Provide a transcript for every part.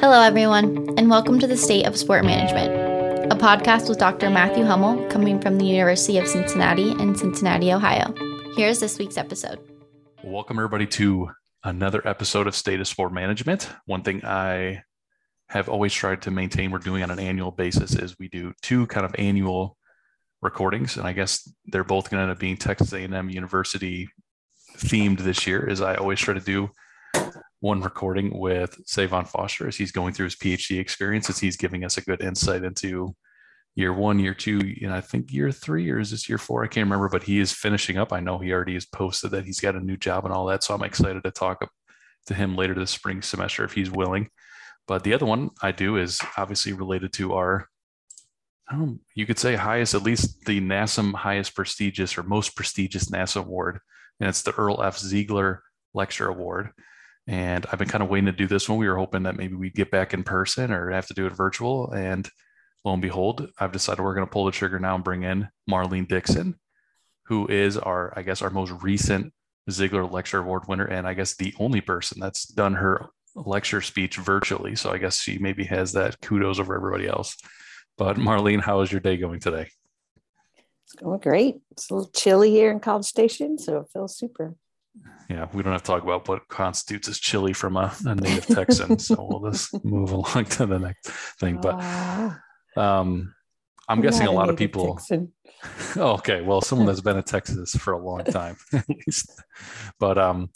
Hello, everyone, and welcome to the State of Sport Management, a podcast with Dr. Matthew Hummel coming from the University of Cincinnati in Cincinnati, Ohio. Here's this week's episode. Welcome, everybody, to another episode of State of Sport Management. One thing I have always tried to maintain we're doing on an annual basis is we do two kind of annual recordings and i guess they're both going to end up being texas a&m university themed this year as i always try to do one recording with Savon Foster as he's going through his PhD experience, as he's giving us a good insight into year one, year two, and I think year three or is this year four? I can't remember, but he is finishing up. I know he already has posted that he's got a new job and all that. So I'm excited to talk to him later this spring semester if he's willing. But the other one I do is obviously related to our, you could say highest, at least the NASSM highest prestigious or most prestigious NASSM award. And it's the Earle F. Zeigler Lecture Award. And I've been kind of waiting to do this one. We were hoping that maybe we'd get back in person or have to do it virtual. And lo and behold, I've decided we're going to pull the trigger now and bring in Marlene Dixon, who is our, I guess, our most recent Zeigler Lecture Award winner. And I guess the only person that's done her lecture speech virtually. So I guess she maybe has that kudos over everybody else. But Marlene, how is your day going today? It's going great. It's a little chilly here in College Station, so it feels super yeah, we don't have to talk about what constitutes as chili from a, a native Texan. so we'll just move along to the next thing. But um, I'm, I'm guessing a lot of people. Oh, okay, well, someone that's been in Texas for a long time, at least. But um,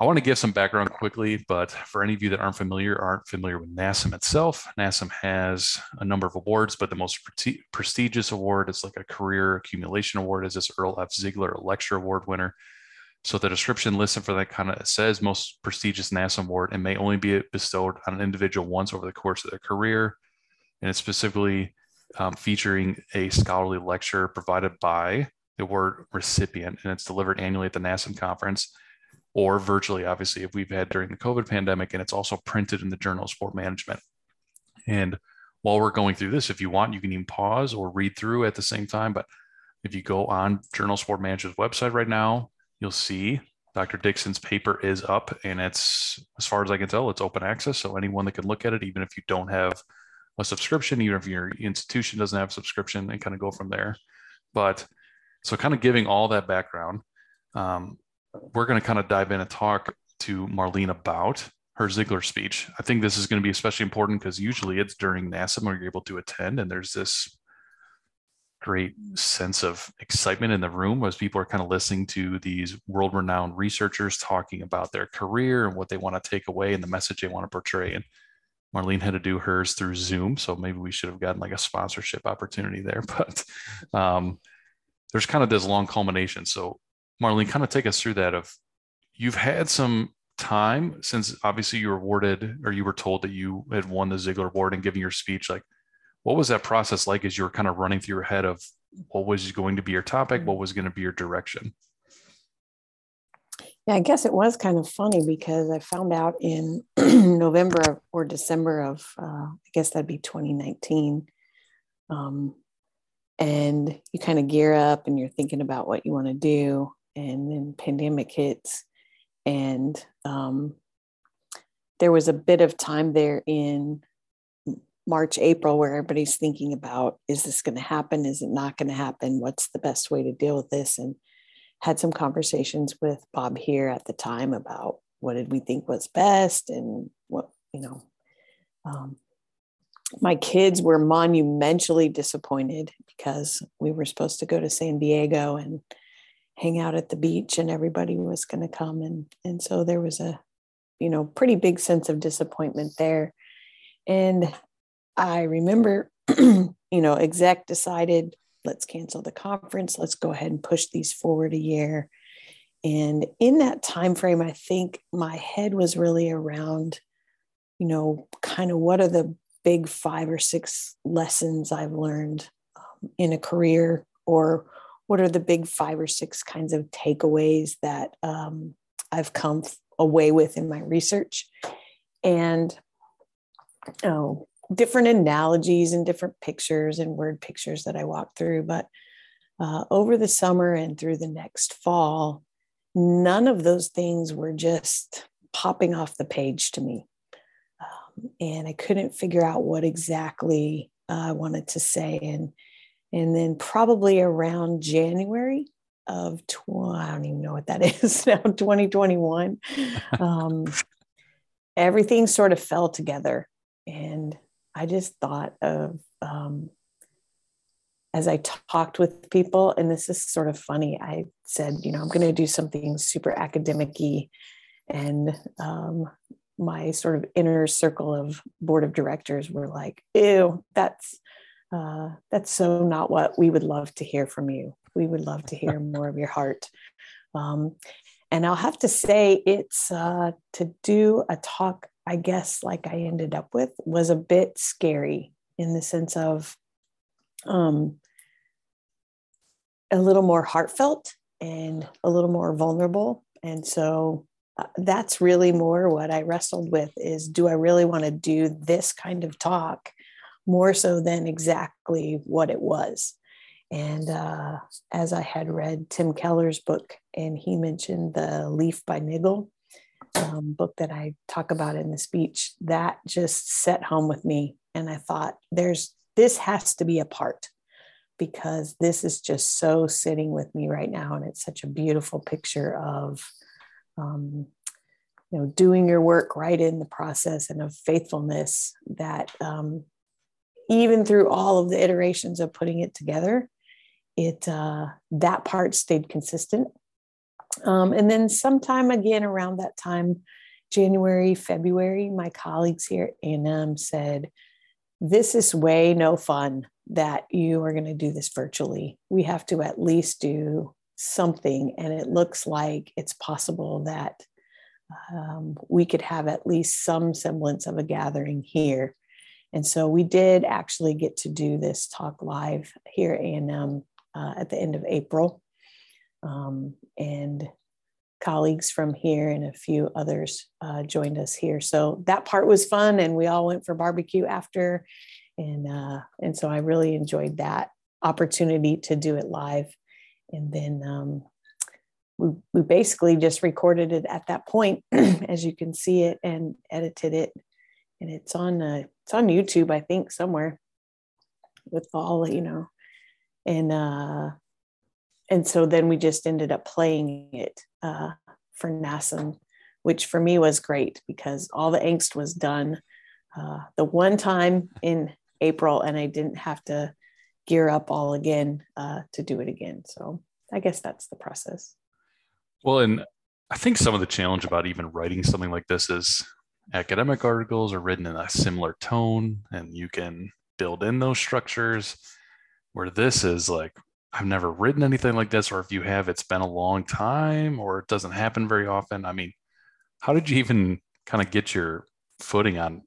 I want to give some background quickly. But for any of you that aren't familiar, aren't familiar with NASSM itself, NASSM has a number of awards, but the most pre- prestigious award is like a career accumulation award. Is this Earle F. Zeigler Lecture Award winner? So the description listed for that kind of says most prestigious NASSM award and may only be bestowed on an individual once over the course of their career. And it's specifically um, featuring a scholarly lecture provided by the award recipient, and it's delivered annually at the NASSM conference or virtually, obviously, if we've had during the COVID pandemic, and it's also printed in the Journal of Sport Management. And while we're going through this, if you want, you can even pause or read through at the same time. But if you go on Journal Sport Management's website right now, you'll see Dr. Dixon's paper is up and it's, as far as I can tell, it's open access. So anyone that can look at it, even if you don't have a subscription, even if your institution doesn't have a subscription, and kind of go from there. But so kind of giving all that background, um, we're going to kind of dive in and talk to Marlene about her Zeigler speech. I think this is going to be especially important because usually it's during NASSM where you're able to attend and there's this great sense of excitement in the room as people are kind of listening to these world renowned researchers talking about their career and what they want to take away and the message they want to portray. And Marlene had to do hers through Zoom. So maybe we should have gotten like a sponsorship opportunity there. But um, there's kind of this long culmination. So, Marlene, kind of take us through that of you've had some time since obviously you were awarded or you were told that you had won the Zeigler Award and giving your speech. Like, what was that process like as you were kind of running through your head of what was going to be your topic what was going to be your direction? Yeah i guess it was kind of funny because i found out in november or december of uh, i guess that'd be 2019 um, and you kind of gear up and you're thinking about what you want to do and then pandemic hits and um, there was a bit of time there in March, April, where everybody's thinking about is this going to happen? Is it not going to happen? What's the best way to deal with this? And had some conversations with Bob here at the time about what did we think was best and what, you know, um, my kids were monumentally disappointed because we were supposed to go to San Diego and hang out at the beach and everybody was going to come and and so there was a you know pretty big sense of disappointment there and I remember, you know, exec decided, let's cancel the conference. Let's go ahead and push these forward a year. And in that time frame, I think my head was really around, you know, kind of what are the big five or six lessons I've learned um, in a career, or what are the big five or six kinds of takeaways that um, I've come away with in my research. And oh, different analogies and different pictures and word pictures that I walked through. But uh, over the summer and through the next fall, none of those things were just popping off the page to me. Um, and I couldn't figure out what exactly I wanted to say. And, and then probably around January of, tw- I don't even know what that is now, 2021, um, everything sort of fell together. And I just thought of, um, as I talked with people, and this is sort of funny, I said, you know, I'm going to do something super academic and um, my sort of inner circle of board of directors were like, ew, that's uh, that's so not what we would love to hear from you. We would love to hear more of your heart. Um, and I'll have to say, it's uh, to do a talk, I guess, like I ended up with, was a bit scary in the sense of um, a little more heartfelt and a little more vulnerable. And so uh, that's really more what I wrestled with is do I really want to do this kind of talk more so than exactly what it was? And uh, as I had read Tim Keller's book, and he mentioned the Leaf by Niggle um, book that I talk about in the speech, that just set home with me. And I thought, there's this has to be a part because this is just so sitting with me right now. And it's such a beautiful picture of, um, you know, doing your work right in the process and of faithfulness that um, even through all of the iterations of putting it together, it uh, that part stayed consistent. Um, and then sometime again around that time, January, February, my colleagues here at A&M said, this is way no fun that you are going to do this virtually. We have to at least do something. And it looks like it's possible that um, we could have at least some semblance of a gathering here. And so we did actually get to do this talk live here at A&M uh, at the end of April. Um, and colleagues from here and a few others uh, joined us here. So that part was fun, and we all went for barbecue after, and uh, and so I really enjoyed that opportunity to do it live. And then um, we we basically just recorded it at that point, as you can see it, and edited it, and it's on uh, it's on YouTube, I think, somewhere with all you know, and uh, and so then we just ended up playing it uh, for NASSM, which for me was great because all the angst was done uh, the one time in April, and I didn't have to gear up all again uh, to do it again. So I guess that's the process. Well, and I think some of the challenge about even writing something like this is academic articles are written in a similar tone, and you can build in those structures. Where this is like I've never written anything like this, or if you have, it's been a long time, or it doesn't happen very often. I mean, how did you even kind of get your footing on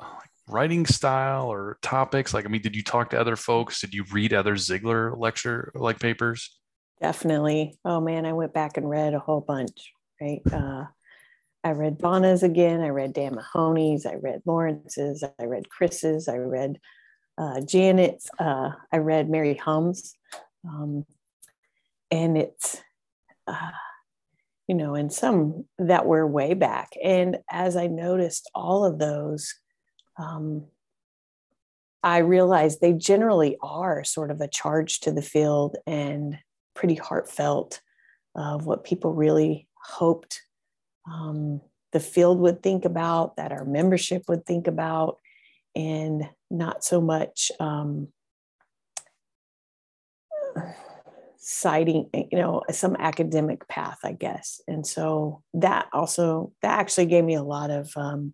like, writing style or topics? Like, I mean, did you talk to other folks? Did you read other Zeigler lecture like papers? Definitely. Oh man, I went back and read a whole bunch. Right. Uh, I read Bonna's again. I read Dan Mahony's. I read Lawrence's. I read Chris's. I read uh, Janet's. Uh, I read Mary Hums'. Um, and it's, uh, you know, and some that were way back. And as I noticed all of those, um, I realized they generally are sort of a charge to the field and pretty heartfelt of what people really hoped um, the field would think about, that our membership would think about, and not so much um, citing you know some academic path i guess and so that also that actually gave me a lot of um,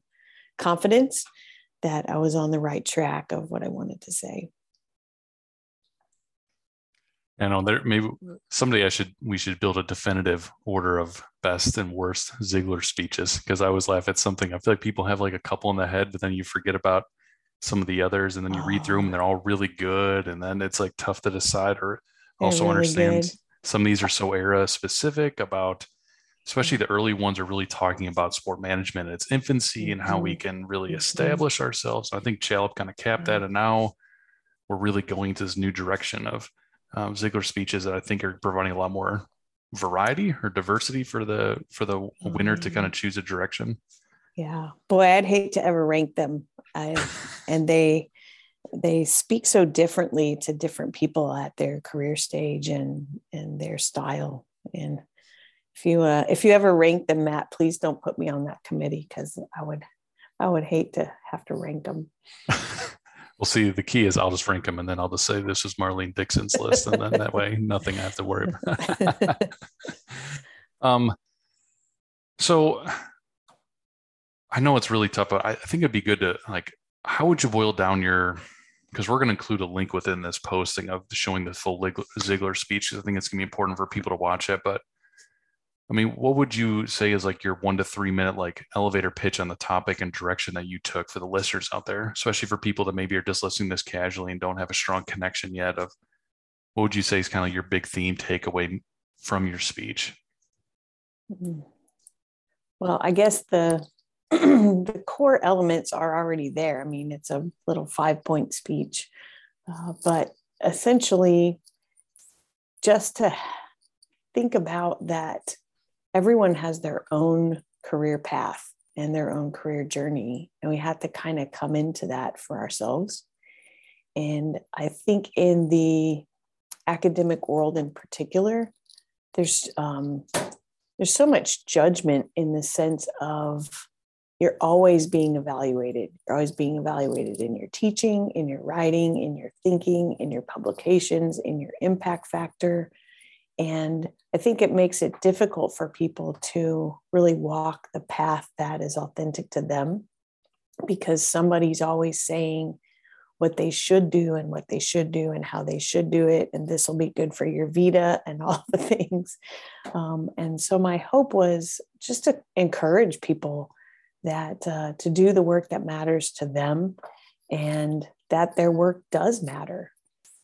confidence that i was on the right track of what i wanted to say and on there maybe someday I should we should build a definitive order of best and worst Zeigler speeches because I always laugh at something. I feel like people have like a couple in the head, but then you forget about some of the others and then you oh. read through them and they're all really good and then it's like tough to decide or also really understand good. some of these are so era specific about especially the early ones are really talking about sport management in its infancy mm-hmm. and how we mm-hmm. can really mm-hmm. establish ourselves i think Chalip kind of capped that and now we're really going to this new direction of um, Zeigler speeches that I think are providing a lot more variety or diversity for the for the winner to kind of choose a direction yeah. Boy i'd hate to ever rank them. I, and they they speak so differently to different people at their career stage and and their style. And if you uh, if you ever rank them matt please don't put me on that committee because i would i would hate to have to rank them. Well see the key is i'll just rank them and then i'll just say this is marlene dixon's list and then that way nothing i have to worry about. Um so i know it's really tough but i think it'd be good to like how would you boil down your because we're going to include a link within this posting of showing the full Zeigler speech. I think it's going to be important for people to watch it. But I mean, what would you say is like your one to three minute like elevator pitch on the topic and direction that you took for the listeners out there, especially for people that maybe are just listening this casually and don't have a strong connection yet of what would you say is kind of your big theme takeaway from your speech? Mm-hmm. Well, I guess the the core elements are already there. I mean, it's a little five point speech, uh, but essentially, just to think about that everyone has their own career path and their own career journey, and we have to kind of come into that for ourselves. And I think in the academic world in particular, there's um, there's so much judgment in the sense of you're always being evaluated. You're always being evaluated in your teaching, in your writing, in your thinking, in your publications, in your impact factor. And I think it makes it difficult for people to really walk the path that is authentic to them because somebody's always saying what they should do and what they should do and how they should do it. And this will be good for your Vita and all the things. Um, and so my hope was just to encourage people that uh, to do the work that matters to them and that their work does matter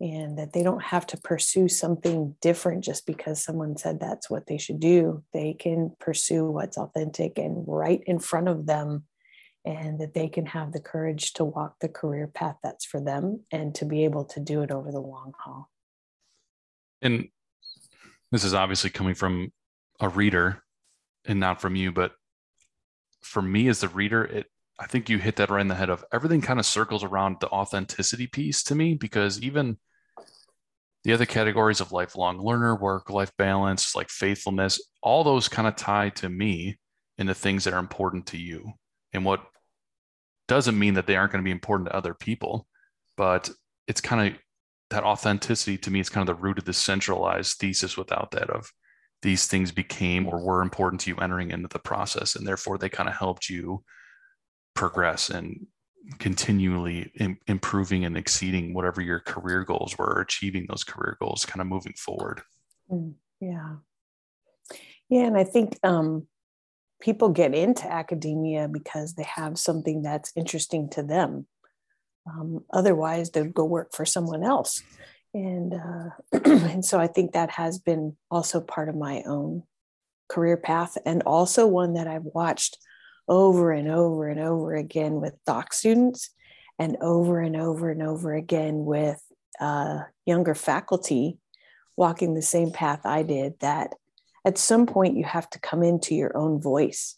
and that they don't have to pursue something different just because someone said that's what they should do. They can pursue what's authentic and right in front of them, and that they can have the courage to walk the career path that's for them and to be able to do it over the long haul. And this is obviously coming from a reader and not from you, but for me as the reader, it I think you hit that right in the head of everything kind of circles around the authenticity piece to me because even the other categories of lifelong learner, work life balance, like faithfulness, all those kind of tie to me in the things that are important to you. And what doesn't mean that they aren't going to be important to other people, but it's kind of that authenticity to me is kind of the root of the centralized thesis without that of these things became or were important to you entering into the process and therefore they kind of helped you progress and continually Im- improving and exceeding whatever your career goals were achieving those career goals kind of moving forward? Mm, yeah. Yeah and i think um, people get into academia because they have something that's interesting to them. Um, otherwise they'd go work for someone else and uh, and so I think that has been also part of my own career path, and also one that I've watched over and over and over again with doc students, and over and over and over again with uh, younger faculty walking the same path I did. That at some point you have to come into your own voice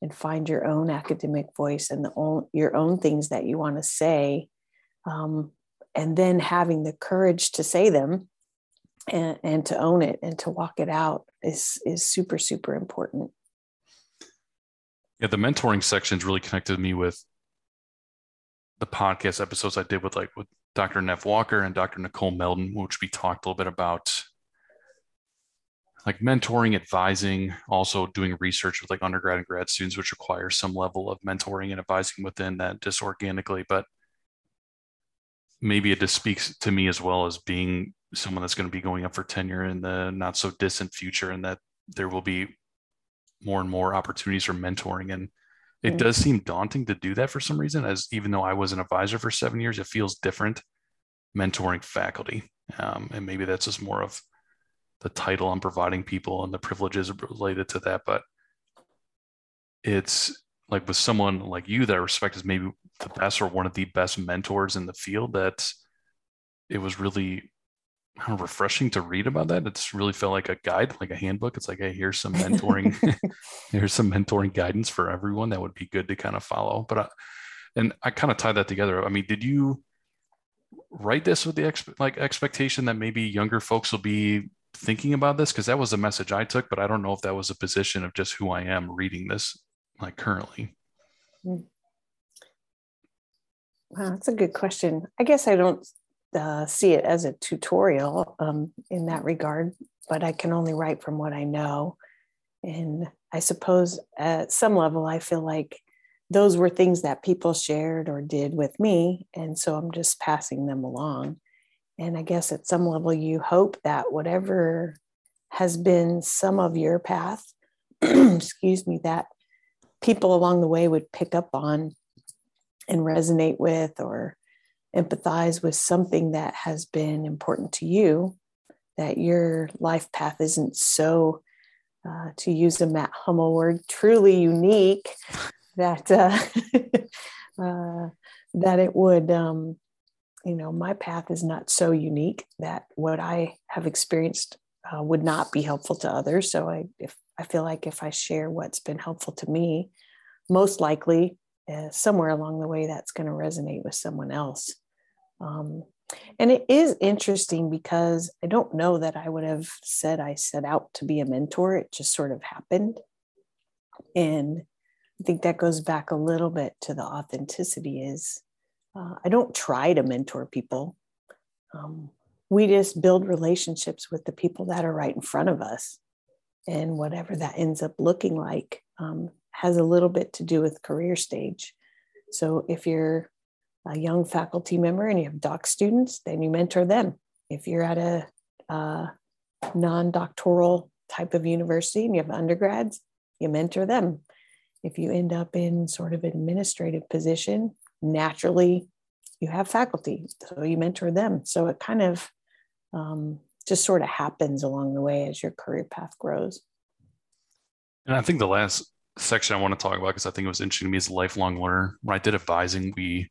and find your own academic voice and the own, your own things that you want to say. Um, and then having the courage to say them and, and to own it and to walk it out is is super super important. Yeah the mentoring sections really connected me with the podcast episodes i did with like with dr neff walker and dr nicole Melton which we talked a little bit about like mentoring advising also doing research with like undergrad and grad students which requires some level of mentoring and advising within that just organically but maybe it just speaks to me as well as being someone that's going to be going up for tenure in the not so distant future and that there will be more and more opportunities for mentoring. And it does seem daunting to do that for some reason as even though i was an advisor for seven years it feels different mentoring faculty. Um, and maybe that's just more of the title i'm providing people and the privileges related to that but it's like with someone like you that I respect is maybe the best or one of the best mentors in the field that it was really refreshing to read about that. It's really felt like a guide, like a handbook. It's like, hey, here's some mentoring, here's some mentoring guidance for everyone that would be good to kind of follow. But I, and I kind of tie that together. I mean, did you write this with the exp- like expectation that maybe younger folks will be thinking about this? Because that was the message I took, but I don't know if that was a position of just who I am reading this like currently. Hmm. That's a good question. I guess I don't uh, see it as a tutorial um, in that regard, but I can only write from what I know. And I suppose at some level, I feel like those were things that people shared or did with me. And so I'm just passing them along. And I guess at some level, you hope that whatever has been some of your path, excuse me, that people along the way would pick up on and resonate with or empathize with something that has been important to you, that your life path isn't so, uh, to use a Matt Hummel word, truly unique, that uh, uh, that it would, um, you know, my path is not so unique that what I have experienced uh, would not be helpful to others. So I, if I feel like if I share what's been helpful to me, most likely uh, somewhere along the way that's going to resonate with someone else. Um, and it is interesting because I don't know that I would have said I set out to be a mentor. It just sort of happened. And I think that goes back a little bit to the authenticity is uh, I don't try to mentor people. Um, we just build relationships with the people that are right in front of us. And whatever that ends up looking like um, has a little bit to do with career stage. So if you're a young faculty member and you have doc students, then you mentor them. If you're at a uh, non doctoral type of university and you have undergrads, you mentor them. If you end up in sort of administrative position, naturally you have faculty, so you mentor them. So it kind of um, just sort of happens along the way as your career path grows. And I think the last section I want to talk about because I think it was interesting to me as a lifelong learner. When I did advising, we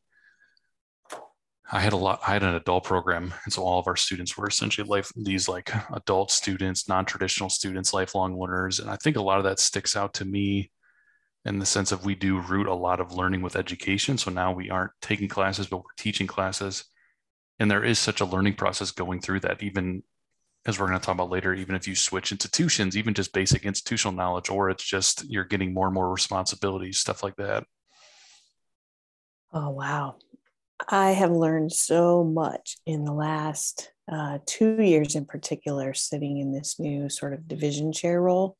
I had a lot I had an adult program. And so all of our students were essentially life these like adult students, non-traditional students, lifelong learners. And I think a lot of that sticks out to me in the sense of we do root a lot of learning with education. So now we aren't taking classes, but we're teaching classes. And there is such a learning process going through that, even as we're going to talk about later, even if you switch institutions, even just basic institutional knowledge, or it's just you're getting more and more responsibilities, stuff like that. Oh, wow. I have learned so much in the last uh, two years, in particular, sitting in this new sort of division chair role.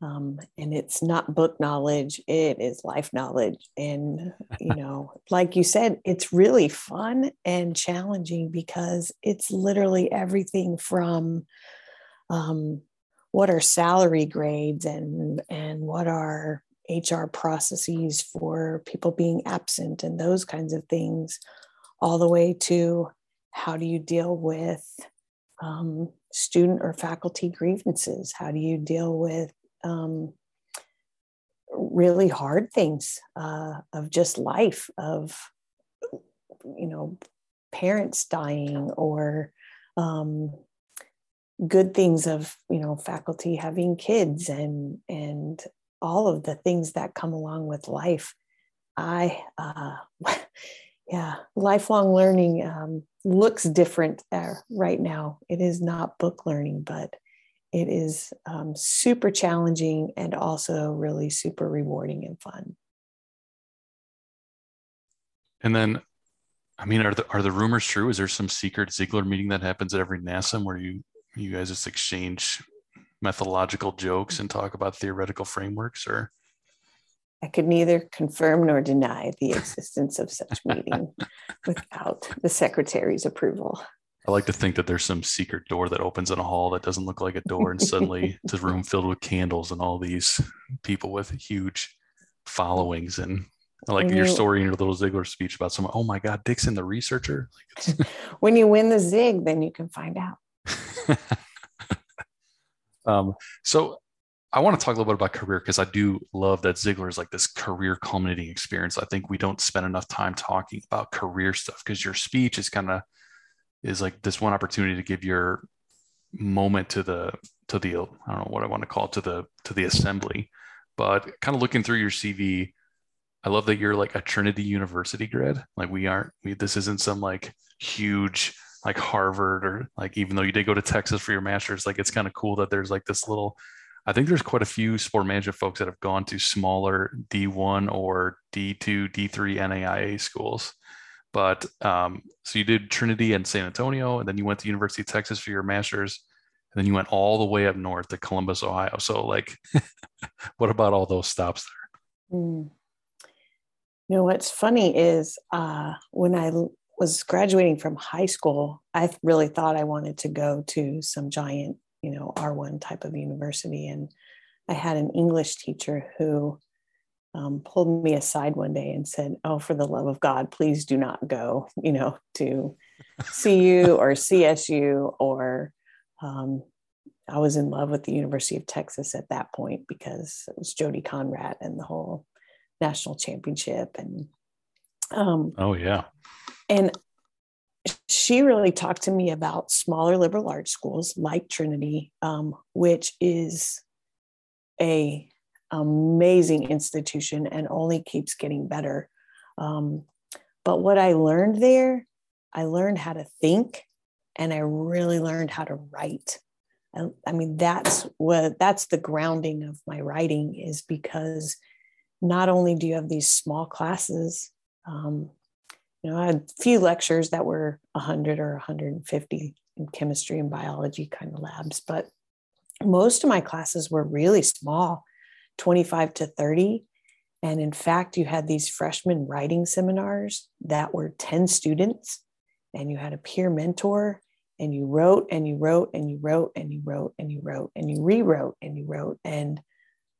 Um, and it's not book knowledge, it is life knowledge. And, you know, like you said, it's really fun and challenging because it's literally everything from um, what are salary grades and, and what are HR processes for people being absent and those kinds of things, all the way to how do you deal with um, student or faculty grievances? How do you deal with um, really hard things uh, of just life, of, you know, parents dying or um, good things of, you know, faculty having kids and, and all of the things that come along with life. I, uh, yeah, lifelong learning um, looks different uh, right now. It is not book learning, but it is um, super challenging and also really super rewarding and fun. And then, I mean, are the are the rumors true? Is there some secret Zeigler meeting that happens at every NASSM where you you guys just exchange methodological jokes and talk about theoretical frameworks, or? I could neither confirm nor deny the existence of such meeting without the secretary's approval. I like to think that there's some secret door that opens in a hall that doesn't look like a door, and suddenly it's a room filled with candles and all these people with huge followings. And like your story in your little Zeigler speech about someone. Oh my God, Dixon, the researcher. Like when you win the Zig, then you can find out. um, so I want to talk a little bit about career because I do love that Zeigler is like this career culminating experience. I think we don't spend enough time talking about career stuff because your speech is kind of is like this one opportunity to give your moment to the to the I don't know what I want to call it to the to the assembly. But kind of looking through your CV, I love that you're like a Trinity University grad. Like we aren't we this isn't some like huge like Harvard or like even though you did go to Texas for your master's, like it's kind of cool that there's like this little I think there's quite a few sport management folks that have gone to smaller D1 or D2, D3 NAIA schools. But um, so you did Trinity and San Antonio, and then you went to University of Texas for your master's, and then you went all the way up north to Columbus, Ohio. So, like, what about all those stops there? Mm. You know, what's funny is uh, when I was graduating from high school, I really thought I wanted to go to some giant you know r1 type of university and i had an english teacher who um, pulled me aside one day and said oh for the love of god please do not go you know to cu or csu or um, i was in love with the university of texas at that point because it was jody conradt and the whole national championship and um, oh yeah. and she really talked to me about smaller liberal arts schools like Trinity, um, which is a amazing institution and only keeps getting better. Um, but what I learned there, I learned how to think, and I really learned how to write. I, I mean, that's what that's the grounding of my writing is because not only do you have these small classes um, you know, I had a few lectures that were 100 or 150 in chemistry and biology kind of labs, but most of my classes were really small, 25 to 30. And in fact, you had these freshman writing seminars that were 10 students, and you had a peer mentor, and you wrote and you wrote and you wrote and you wrote and you wrote and you rewrote and you wrote. And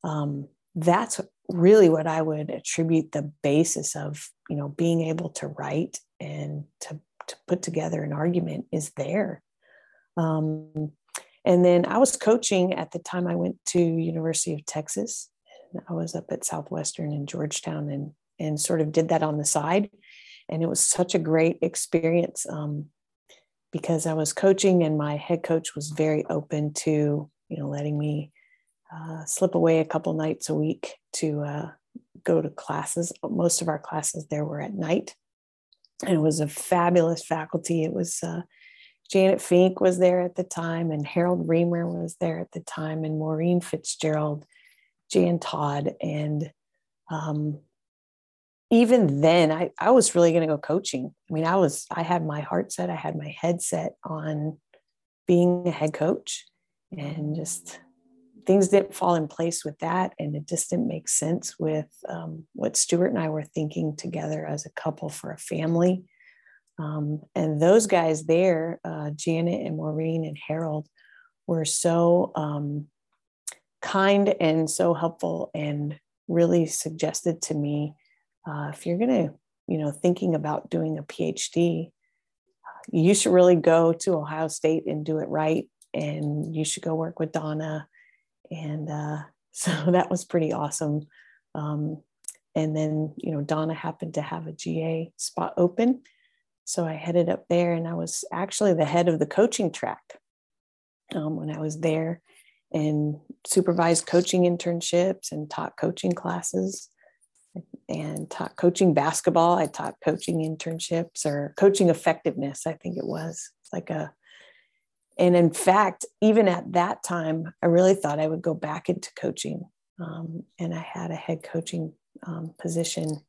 um, that's really what I would attribute the basis of, you know, being able to write and to, to put together an argument is there. Um, and then I was coaching at the time I went to University of Texas. I was up at Southwestern in Georgetown and and sort of did that on the side. And it was such a great experience um, because I was coaching and my head coach was very open to, you know, letting me uh, slip away a couple nights a week to uh, go to classes. Most of our classes there were at night. And it was a fabulous faculty. It was uh, Janet Fink was there at the time, and Harold Riemer was there at the time, and Maureen Fitzgerald, Jan Todd. And um, even then, I, I was really going to go coaching. I mean, I was, I had my heart set, I had my head set on being a head coach and just things didn't fall in place with that and it just didn't make sense with um, what stuart and i were thinking together as a couple for a family um, and those guys there uh, janet and maureen and harold were so um, kind and so helpful and really suggested to me uh, if you're going to you know thinking about doing a phd you should really go to ohio state and do it right and you should go work with donna and uh, so that was pretty awesome. Um, and then, you know, Donna happened to have a GA spot open. So I headed up there and I was actually the head of the coaching track um, when I was there and supervised coaching internships and taught coaching classes and taught coaching basketball. I taught coaching internships or coaching effectiveness, I think it was. It's like a and in fact, even at that time, I really thought I would go back into coaching. Um, and I had a head coaching um, position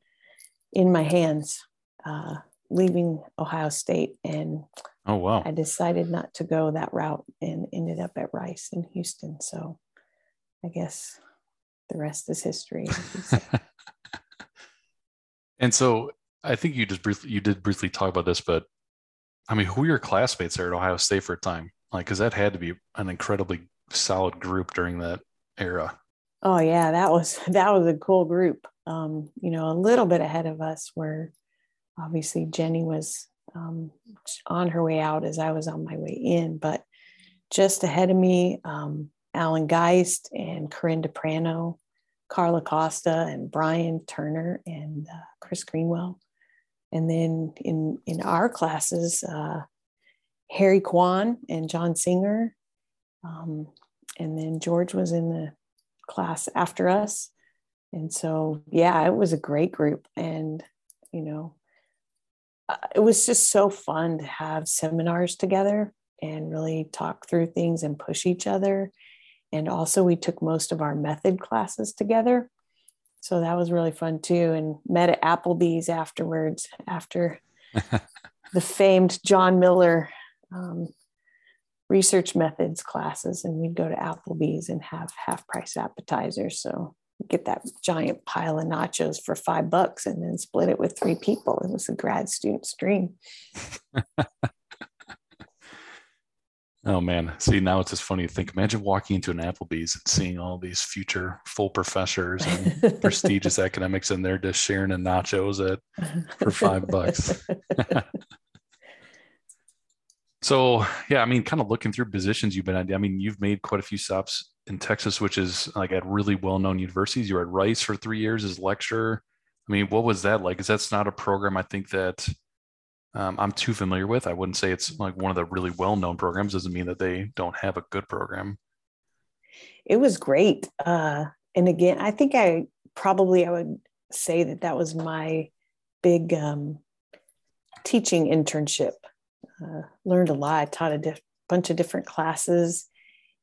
in my hands, uh, leaving Ohio State. And oh, wow. I decided not to go that route and ended up at Rice in Houston. So I guess the rest is history. and so I think you just briefly, you did briefly talk about this, but I mean, who were your classmates there at Ohio State for a time? Like, because that had to be an incredibly solid group during that era. Oh yeah, that was that was a cool group. Um, you know, a little bit ahead of us were obviously Jenny was um, on her way out as I was on my way in, but just ahead of me, um, Alan Geist and Corinne Daprano, Carla Costa and Brian Turner and uh, Chris Greenwell. And then in in our classes, uh, Harry Kwan and John Singer. Um, and then George was in the class after us. And so, yeah, it was a great group. And, you know, it was just so fun to have seminars together and really talk through things and push each other. And also, we took most of our method classes together. So that was really fun too. And met at Applebee's afterwards after the famed John Miller um, research methods classes. And we'd go to Applebee's and have half price appetizers. So get that giant pile of nachos for five bucks and then split it with three people. It was a grad student's dream. Oh man. See, now it's just funny to think. Imagine walking into an Applebee's and seeing all these future full professors and prestigious academics in there just sharing a nachos at for five bucks. so yeah, I mean, kind of looking through positions you've been at. I mean, you've made quite a few stops in Texas, which is like at really well-known universities. You were at Rice for three years as lecturer. I mean, what was that like? Because that's not a program I think that um, I'm too familiar with. I wouldn't say it's like one of the really well known programs. Doesn't mean that they don't have a good program. It was great, uh, and again, I think I probably I would say that that was my big um, teaching internship. Uh, learned a lot. Taught a diff- bunch of different classes,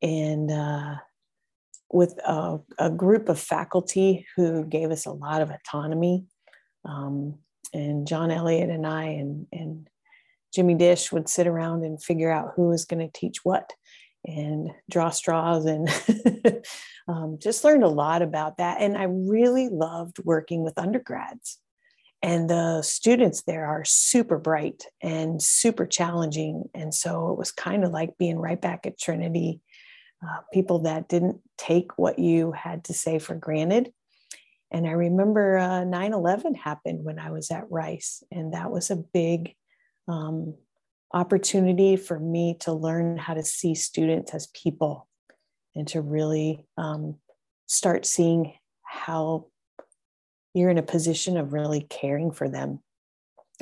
and uh, with a, a, group of faculty who gave us a lot of autonomy. Um, and John Elliott and I and and Jimmy Dish would sit around and figure out who was going to teach what and draw straws and um, just learned a lot about that. And I really loved working with undergrads. And the students there are super bright and super challenging. And so it was kind of like being right back at Trinity, uh, people that didn't take what you had to say for granted and I remember uh, 9 11 happened when I was at Rice, and that was a big um, opportunity for me to learn how to see students as people and to really um, start seeing how you're in a position of really caring for them.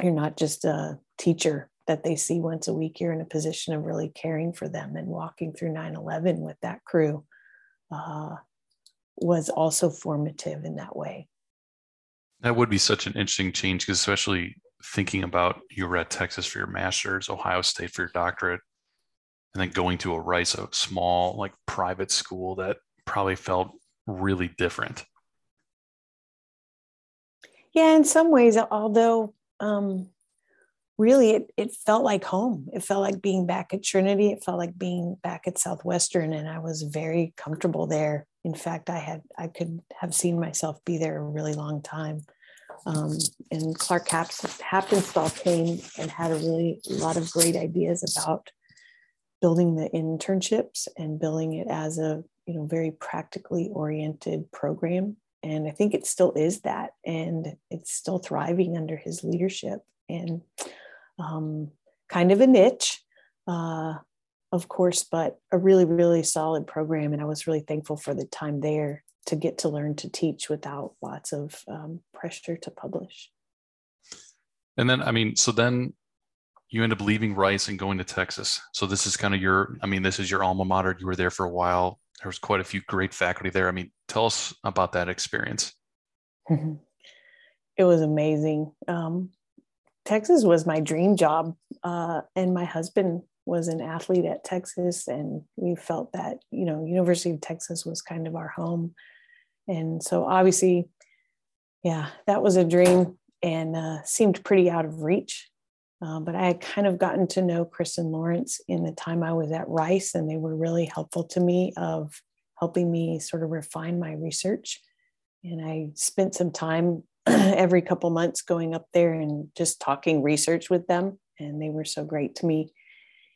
You're not just a teacher that they see once a week, you're in a position of really caring for them and walking through 9 11 with that crew. Uh, was also formative in that way. That would be such an interesting change because especially thinking about you were at Texas for your master's, Ohio State for your doctorate, and then going to a Rice, a small like private school that probably felt really different. Yeah, in some ways, although um, really it, it felt like home. It felt like being back at Trinity. It felt like being back at Southwestern, and I was very comfortable there in fact, I had I could have seen myself be there a really long time. Um, and Clark Haptonstall came and had a really a lot of great ideas about building the internships and building it as a you know very practically oriented program. And I think it still is that, and it's still thriving under his leadership and um, kind of a niche. Uh, of course, but a really, really solid program. And I was really thankful for the time there to get to learn to teach without lots of um, pressure to publish. And then, I mean, so then you end up leaving Rice and going to Texas. So this is kind of your, I mean, this is your alma mater. You were there for a while. There was quite a few great faculty there. I mean, tell us about that experience. it was amazing. Um, Texas was my dream job, uh, and my husband was an athlete at Texas, and we felt that you know University of Texas was kind of our home, and so obviously, yeah, that was a dream and uh, seemed pretty out of reach. Uh, but I had kind of gotten to know Chris and Lawrence in the time I was at Rice, and they were really helpful to me of helping me sort of refine my research. And I spent some time every couple months going up there and just talking research with them, and they were so great to me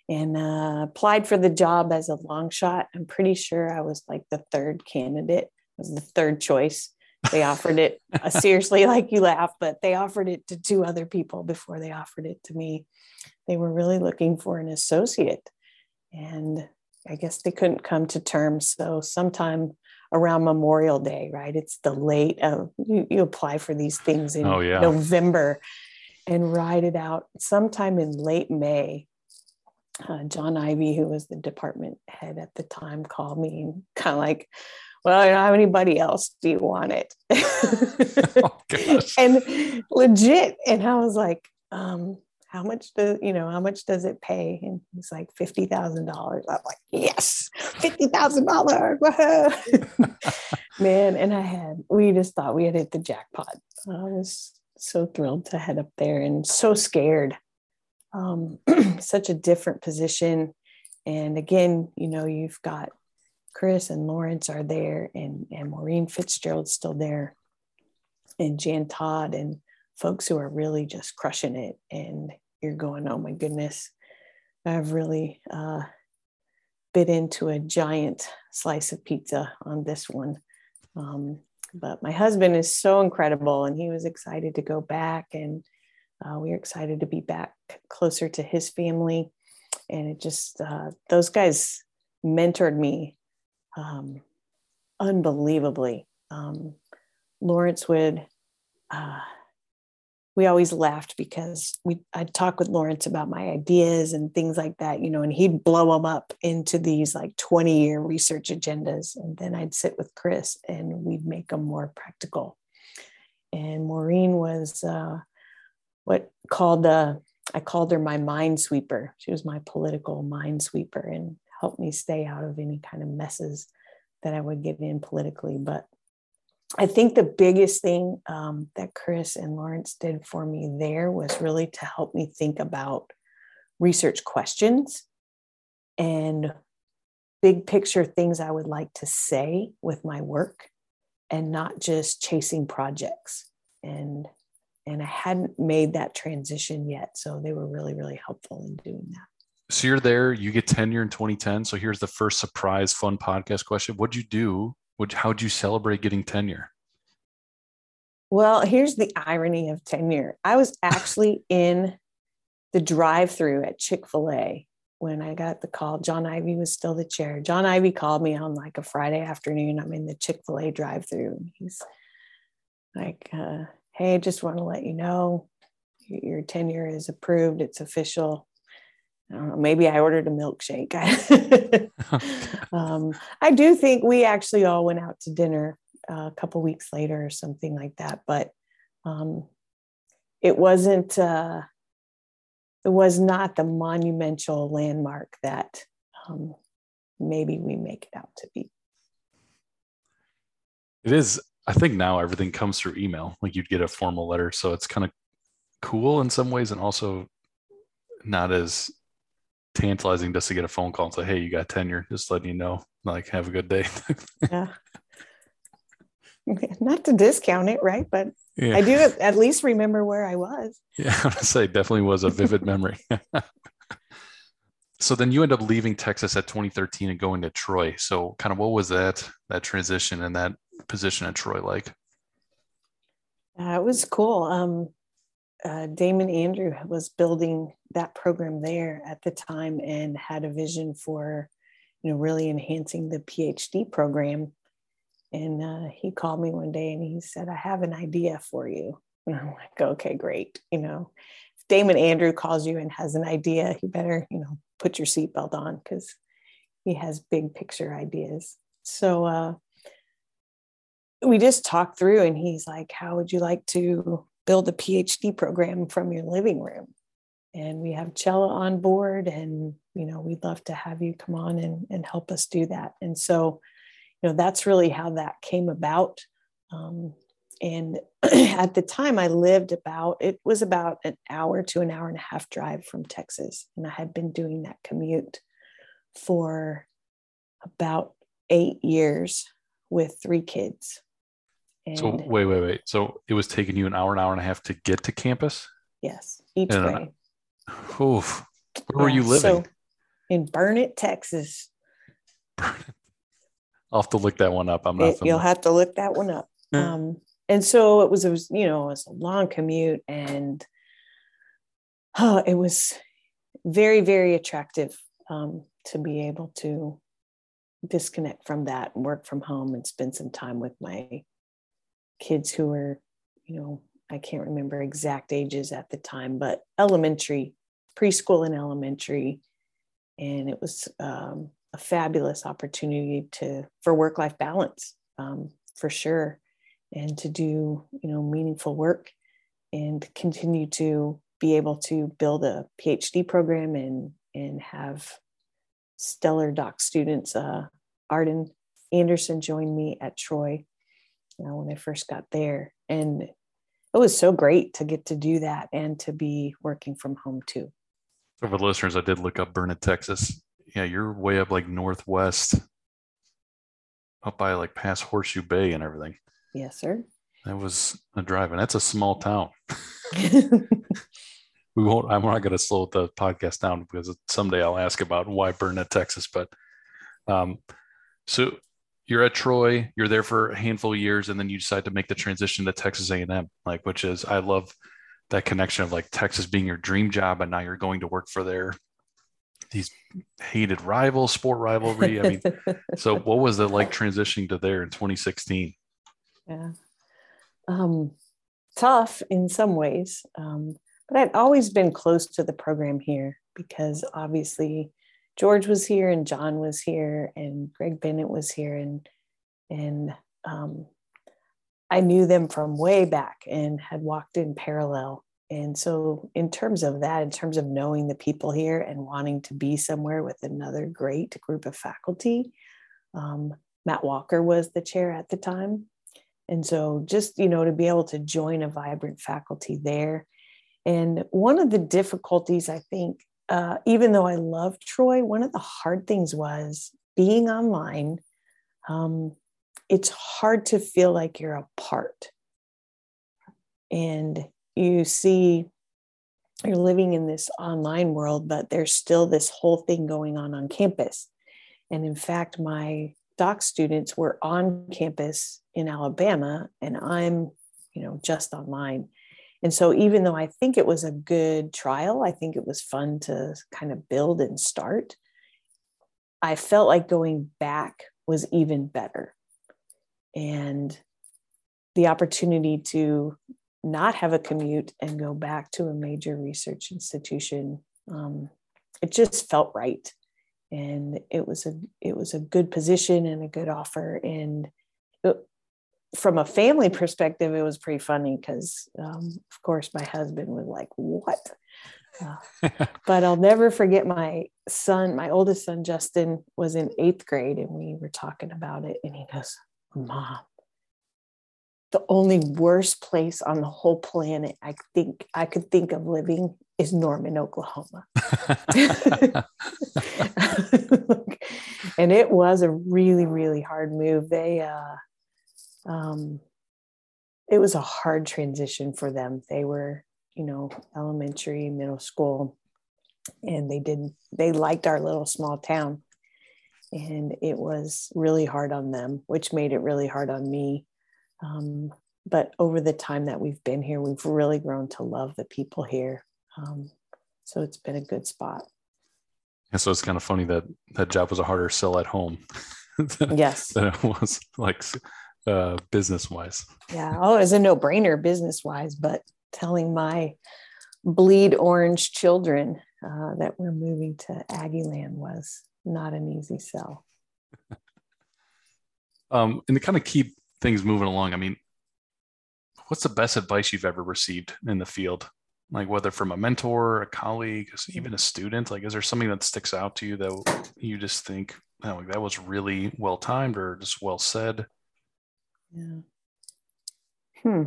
and uh, applied for the job as a long shot. I'm pretty sure I was like the third candidate, I was the third choice. They offered it uh, seriously, like you laugh, but they offered it to two other people before they offered it to me. They were really looking for an associate, and I guess they couldn't come to terms. So, sometime around Memorial Day, right? It's the late, of you, you apply for these things in oh, yeah. November and ride it out sometime in late May uh, John Ivy, who was the department head at the time, called me and kind of like, well, I don't have anybody else. Do you want it? oh, and legit. And I was like, um, how much do you know how much does it pay? And he's like $50000 i'm like yes $50000 man and i had we just thought we had hit the jackpot. I was so thrilled to head up there and so scared. Um, such a different position. And again you know you've got chris and laurence are there and and maureen fitzgerald's still there and jan todd and folks who are really just crushing it and you're going oh my goodness i've really uh, bit into a giant slice of pizza on this one. Um, but my husband is so incredible and he was excited to go back and uh, we are excited to be back closer to his family. And it just uh, those guys mentored me um, unbelievably. Um, laurence would uh, we always laughed because we I'd talk with Laurence about my ideas and things like that, you know, and he'd blow them up into these like 20 year research agendas. And then I'd sit with Chris and we'd make them more practical. And Maureen was uh, what called the, I called her my mind sweeper. She was my political mind sweeper and helped me stay out of any kind of messes that I would get in politically. But I think the biggest thing um, that Chris and Laurence did for me there was really to help me think about research questions and big picture things I would like to say with my work and not just chasing projects. And and I hadn't made that transition yet. So they were really, really helpful in doing that. So you're there, you get tenure in 2010. So here's the first surprise fun podcast question. What'd you do would how'd you celebrate getting tenure? Well, here's the irony of tenure. I was actually in the drive-through at Chick-fil-A when I got the call. John Ivy was still the chair. John Ivy called me on like a Friday afternoon. I'm in the Chick-fil-A drive-through, and he's like, uh, "Hey, just want to let you know your tenure is approved. It's official. I don't know, maybe I ordered a milkshake. um, I do think we actually all went out to dinner uh, a couple weeks later or something like that, but um, it wasn't. Uh, it was not the monumental landmark that um, maybe we make it out to be. It is. I think now everything comes through email. Like you'd get a formal letter, so it's kind of cool in some ways, and also not as tantalizing just to get a phone call and say, "Hey, you got tenure." Just letting you know, like, have a good day. yeah. Not to discount it, right? But yeah. I do at least remember where I was. Yeah, I would say definitely was a vivid memory. so then you end up leaving Texas at 2013 and going to Troy. So kind of what was that that transition and that position at Troy like? Uh, it was cool. Um, uh, Damon Andrew was building that program there at the time and had a vision for, you know, really enhancing the PhD program. And uh, he called me one day and he said, I have an idea for you. And I'm like, okay, great. You know, if Damon Andrew calls you and has an idea, you better, you know, put your seatbelt on because he has big picture ideas. So uh, we just talked through and he's like, how would you like to build a PhD program from your living room. And we have Chella on board, and you know, we'd love to have you come on and, and help us do that. And so, you know, that's really how that came about. Um, and at the time, I lived about it was about an hour to an hour and a half drive from Texas, and I had been doing that commute for about eight years with three kids. And so wait, wait, wait. So it was taking you an hour, an hour and a half to get to campus? Yes, each and way. Oof. Where yeah, were you living? So in Burnet, Texas. I'll have to look that one up. I'm not. It, you'll have to look that one up. um, and so it was, it was, you know, it was a long commute, and oh, it was very, very attractive um, to be able to disconnect from that and work from home and spend some time with my kids who were, you know, I can't remember exact ages at the time, but elementary, preschool and elementary. and it was um, a fabulous opportunity to for work life balance um, for sure, and to do you know meaningful work and continue to be able to build a PhD program and and have stellar doc students. Uh, Arden Anderson joined me at Troy you know, when I first got there, and it was so great to get to do that and to be working from home too. So For the listeners, I did look up Burnet, Texas. Yeah, you're way up like northwest, up by like past Horseshoe Bay and everything. Yes, sir. That was a drive, and that's a small town. we won't. I'm not going to slow the podcast down because someday I'll ask about why Burnet, Texas. But um, so you're at Troy, you're there for a handful of years, and then you decide to make the transition to Texas A&M, like which is I love that connection of like Texas being your dream job, and now you're going to work for their these hated rival sport rivalry. I mean, so what was it like transitioning to there in 2016? Yeah, um, tough in some ways, um, but I'd always been close to the program here because obviously George was here and John was here and Greg Bennett was here and and um, I knew them from way back and had walked in parallel. And so, in terms of that, in terms of knowing the people here and wanting to be somewhere with another great group of faculty, um, Matt Walker was the chair at the time. And so, just, you know, to be able to join a vibrant faculty there. And one of the difficulties, I think, uh, even though I love Troy, one of the hard things was being online. Um, it's hard to feel like you're a part. And you see, you're living in this online world, but there's still this whole thing going on on campus. And in fact, my doc students were on campus in Alabama, and I'm, you know, just online. And so, even though I think it was a good trial, I think it was fun to kind of build and start. I felt like going back was even better. And the opportunity to not have a commute and go back to a major research institution, um, it just felt right. And it was a it was a good position and a good offer. And from a family perspective, it was pretty funny because, um, of course, my husband was like, What? Uh, but I'll never forget my son, my oldest son, Justin, was in eighth grade and we were talking about it. And he goes, Mom, the only worst place on the whole planet I think I could think of living is Norman, Oklahoma. and it was a really, really hard move. They, uh, um, it was a hard transition for them. They were, you know, elementary, middle school, and they didn't. they liked our little small town. And it was really hard on them, which made it really hard on me. Um, but over the time that we've been here, we've really grown to love the people here. Um, so it's been a good spot. And so it's kind of funny that that job was a harder sell at home. than, yes. Than it was like uh, business wise. Yeah. Oh, it's a no brainer business wise, but telling my bleed orange children uh, that we're moving to Aggieland was not an easy sell. um, and to kind of keep things moving along, I mean, what's the best advice you've ever received in the field? Like whether from a mentor, a colleague, even a student, like is there something that sticks out to you that you just think, oh, that was really well timed or just well said? Yeah. Hmm.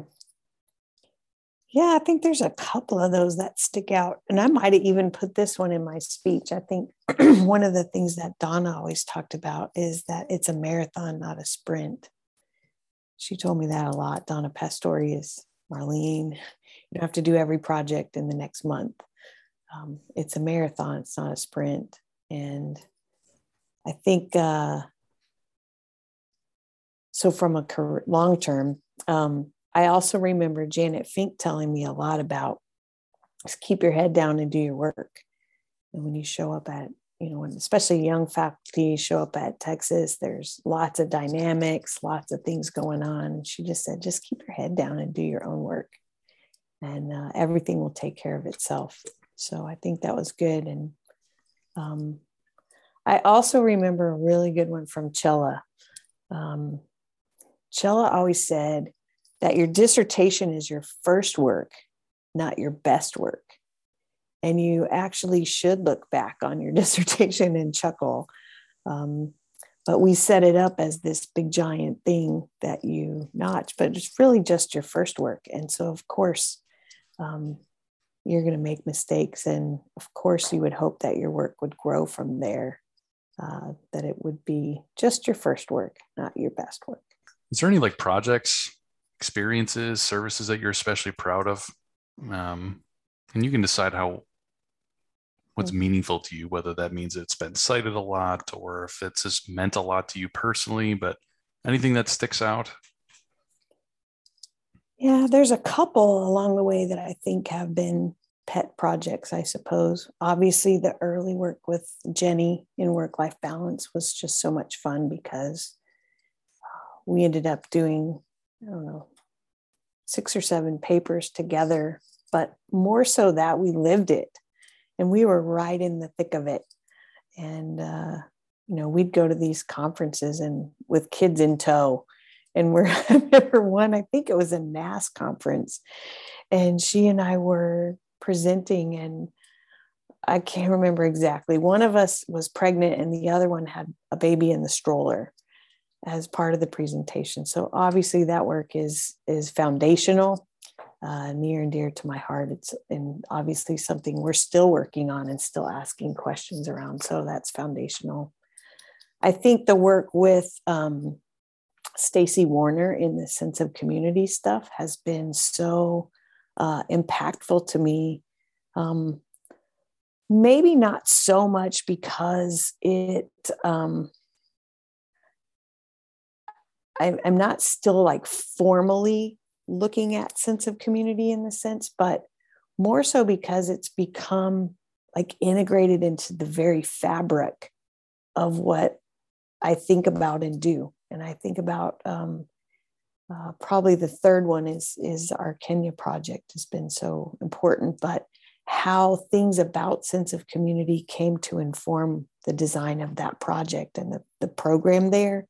Yeah, I think there's a couple of those that stick out. And I might have even put this one in my speech. I think one of the things that Donna always talked about is that it's a marathon, not a sprint. She told me that a lot. Donna Pastorius, Marlene, you don't have to do every project in the next month. Um, it's a marathon, it's not a sprint. And I think uh, so from a long term, um, I also remember Janet Fink telling me a lot about just keep your head down and do your work. And when you show up at, you know, when especially young faculty show up at Texas, there's lots of dynamics, lots of things going on. She just said, just keep your head down and do your own work, and uh, everything will take care of itself. So I think that was good. And um, I also remember a really good one from Chella. Um, Chella always said that your dissertation is your first work, not your best work. And you actually should look back on your dissertation and chuckle. Um, but we set it up as this big giant thing that you notch, but it's really just your first work. And so, of course, um, you're going to make mistakes. And of course, you would hope that your work would grow from there, uh, that it would be just your first work, not your best work. Is there any like projects, experiences, services that you're especially proud of? Um, and you can decide how what's mm-hmm. meaningful to you, whether that means it's been cited a lot or if it's just meant a lot to you personally, but anything that sticks out? Yeah, there's a couple along the way that I think have been pet projects, I suppose. Obviously, the early work with Jenny in work life balance was just so much fun because we ended up doing, I don't know, six or seven papers together, but more so that we lived it and we were right in the thick of it. And, uh, you know, we'd go to these conferences and with kids in tow and we're I remember one, I think it was a NASSM conference, and she and I were presenting, and I can't remember exactly. One of us was pregnant, and the other one had a baby in the stroller as part of the presentation. So obviously, that work is is foundational, uh, near and dear to my heart. It's and obviously something we're still working on and still asking questions around. So that's foundational. I think the work with um, Stacy Warner in the sense of community stuff has been so uh, impactful to me. Um, maybe not so much because it, um, I, I'm not still like formally looking at sense of community in the sense, but more so because it's become like integrated into the very fabric of what I think about and do. And I think about um, uh, probably the third one is is our Kenya project has been so important, but how things about sense of community came to inform the design of that project and the, the program there,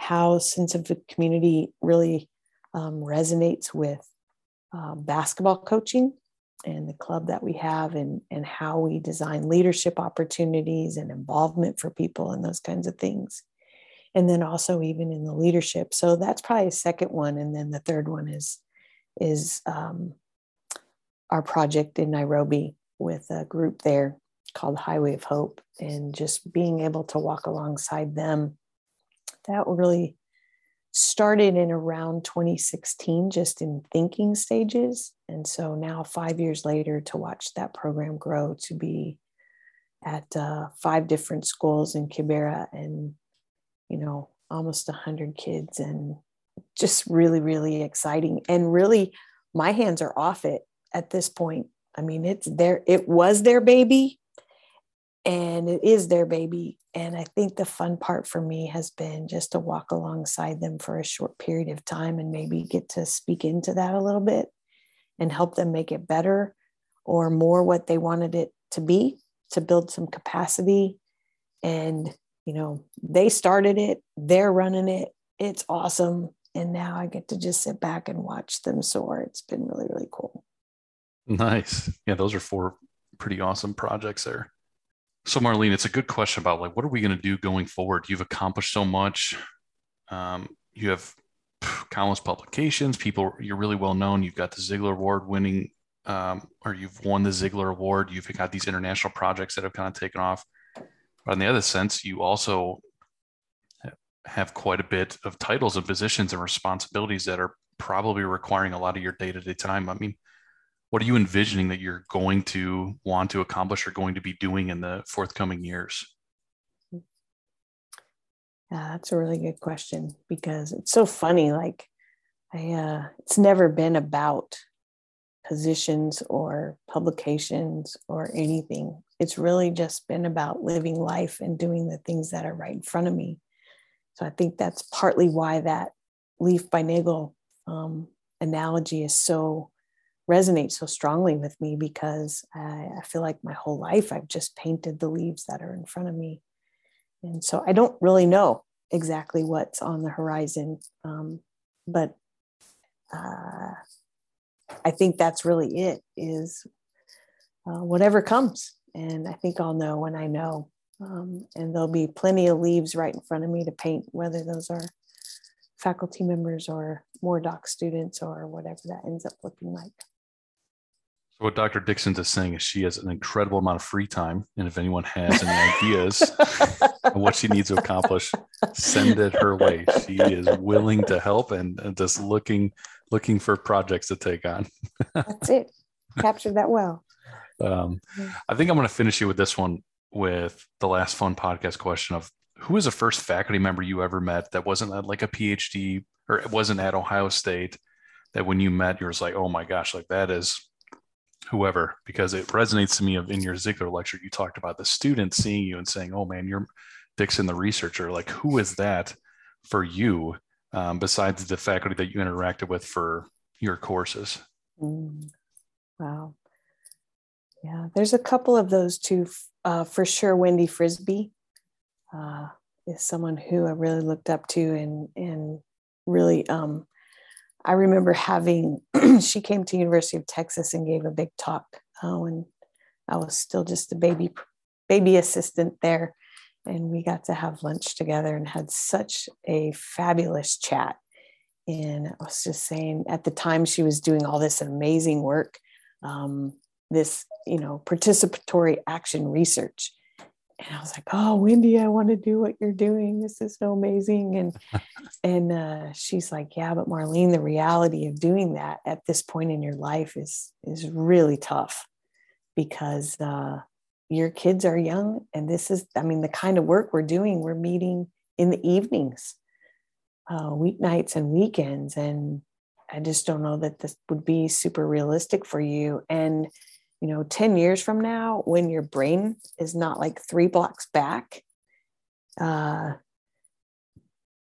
how sense of the community really um, resonates with uh, basketball coaching and the club that we have and, and how we design leadership opportunities and involvement for people and those kinds of things. And then also even in the leadership. So that's probably a second one. And then the third one is is um, our project in nairobi with a group there called highway of hope and just being able to walk alongside them that really started in around 2016 just in thinking stages and so now five years later to watch that program grow to be at uh, five different schools in kibera and you know, almost 100 kids and just really, really exciting. And really, my hands are off it at this point. I mean, it's there, it was their baby and it is their baby. And I think the fun part for me has been just to walk alongside them for a short period of time and maybe get to speak into that a little bit and help them make it better or more what they wanted it to be to build some capacity and you know, they started it, they're running it, it's awesome. And now I get to just sit back and watch them soar. It's been really, really cool. Nice. Yeah, those are four pretty awesome projects there. So, Marlene, it's a good question about like, what are we going to do going forward? You've accomplished so much. Um, you have countless publications. People, you're really well known. You've got the Zeigler Award winning, um, or you've won the Zeigler Award. You've got these international projects that have kind of taken off. But in the other sense, you also have quite a bit of titles and positions and responsibilities that are probably requiring a lot of your day to day time. I mean, what are you envisioning that you're going to want to accomplish or going to be doing in the forthcoming years? Yeah, that's a really good question because it's so funny. Like, I, uh, it's never been about positions or publications or anything. It's really just been about living life and doing the things that are right in front of me. So I think that's partly why that leaf by Niggle um, analogy is so resonates so strongly with me because I, I feel like my whole life I've just painted the leaves that are in front of me. and so I don't really know exactly what's on the horizon, um, but uh, I think that's really it. Is uh, whatever comes, and I think I'll know when I know. Um, and there'll be plenty of leaves right in front of me to paint, whether those are faculty members or more doc students or whatever that ends up looking like. What Dr. Dixon is saying is she has an incredible amount of free time. And if anyone has any ideas of what she needs to accomplish, send it her way. She is willing to help and, and just looking looking for projects to take on. That's it. Captured that well. Um, I think I'm going to finish you with this one with the last fun podcast question of who was the first faculty member you ever met that wasn't like a PhD or it wasn't at Ohio State that when you met, you were like, oh my gosh, like that is whoever, because it resonates to me of in your Zeigler lecture, you talked about the student seeing you and saying, oh man, you're Dixon, the researcher. Like, who is that for you um, besides the faculty that you interacted with for your courses? Mm, wow. Yeah, there's a couple of those too. Uh, for sure, Wendy Frisby uh, is someone who I really looked up to and and really um, I remember having she came to University of Texas and gave a big talk uh, when I was still just a baby baby assistant there. And we got to have lunch together and had such a fabulous chat. And I was just saying at the time she was doing all this amazing work um, this you know participatory action research and I was like, "Oh, Wendy, I want to do what you're doing. This is so amazing." And and uh, she's like, "Yeah, but Marlene, the reality of doing that at this point in your life is is really tough because uh, your kids are young, and this is, I mean, the kind of work we're doing. We're meeting in the evenings, uh, weeknights, and weekends, and I just don't know that this would be super realistic for you." And you know 10 years from now when your brain is not like three blocks back uh,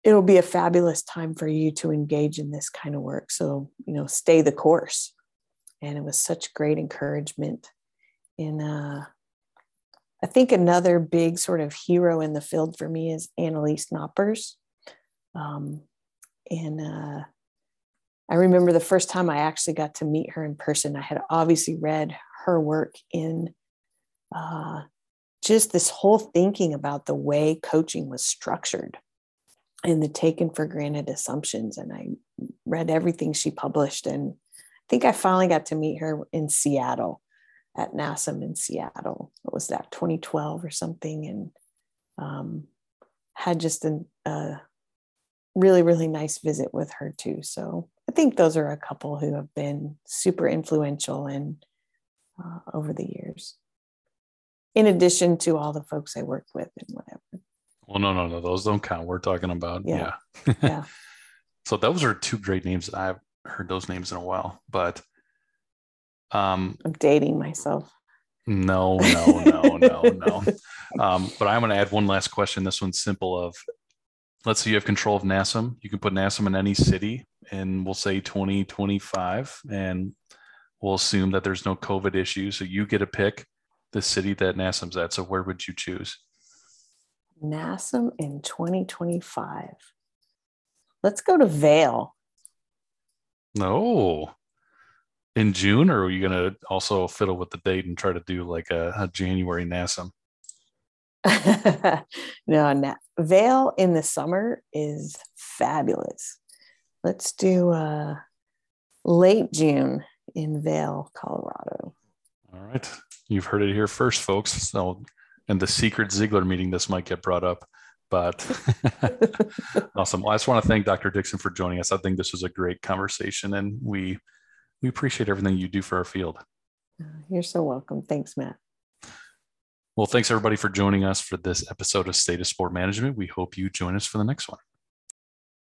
it'll be a fabulous time for you to engage in this kind of work. So you know stay the course. And it was such great encouragement. In uh, i think another big sort of hero in the field for me is annelies knoppers. Um, and uh, I remember the first time I actually got to meet her in person. I had obviously read her work in uh, just this whole thinking about the way coaching was structured and the taken for granted assumptions. And I read everything she published. And I think I finally got to meet her in Seattle at NASSM in Seattle. What was that, 2012 or something? And um, had just a, really, really nice visit with her too. So think those are a couple who have been super influential and uh, over the years, in addition to all the folks I worked with and whatever. Well, no, no, no, those don't count. We're talking about yeah, yeah. yeah. so those are two great names. I've heard those names in a while, but um, I'm dating myself. No, no, no, no, no. Um, but I'm going to add one last question. This one's simple. Of let's say you have control of NASSM. You can put NASSM in any city, and we'll say 2025, and we'll assume that there's no COVID issue. So you get to pick the city that NASSM's at. So where would you choose? NASSM in 2025. Let's go to Vail. No. In June, or are you going to also fiddle with the date and try to do like a, a January NASSM? no, na- Vail in the summer is fabulous. Let's do uh, late June in Vail, Colorado. All right. You've heard it here first, folks. So, in the secret Zeigler meeting, this might get brought up. But awesome. Well, I just want to thank Dr. Dixon for joining us. I think this was a great conversation, and we we appreciate everything you do for our field. You're so welcome. Thanks, Matt. Well, thanks everybody for joining us for this episode of State of Sport Management. We hope you join us for the next one.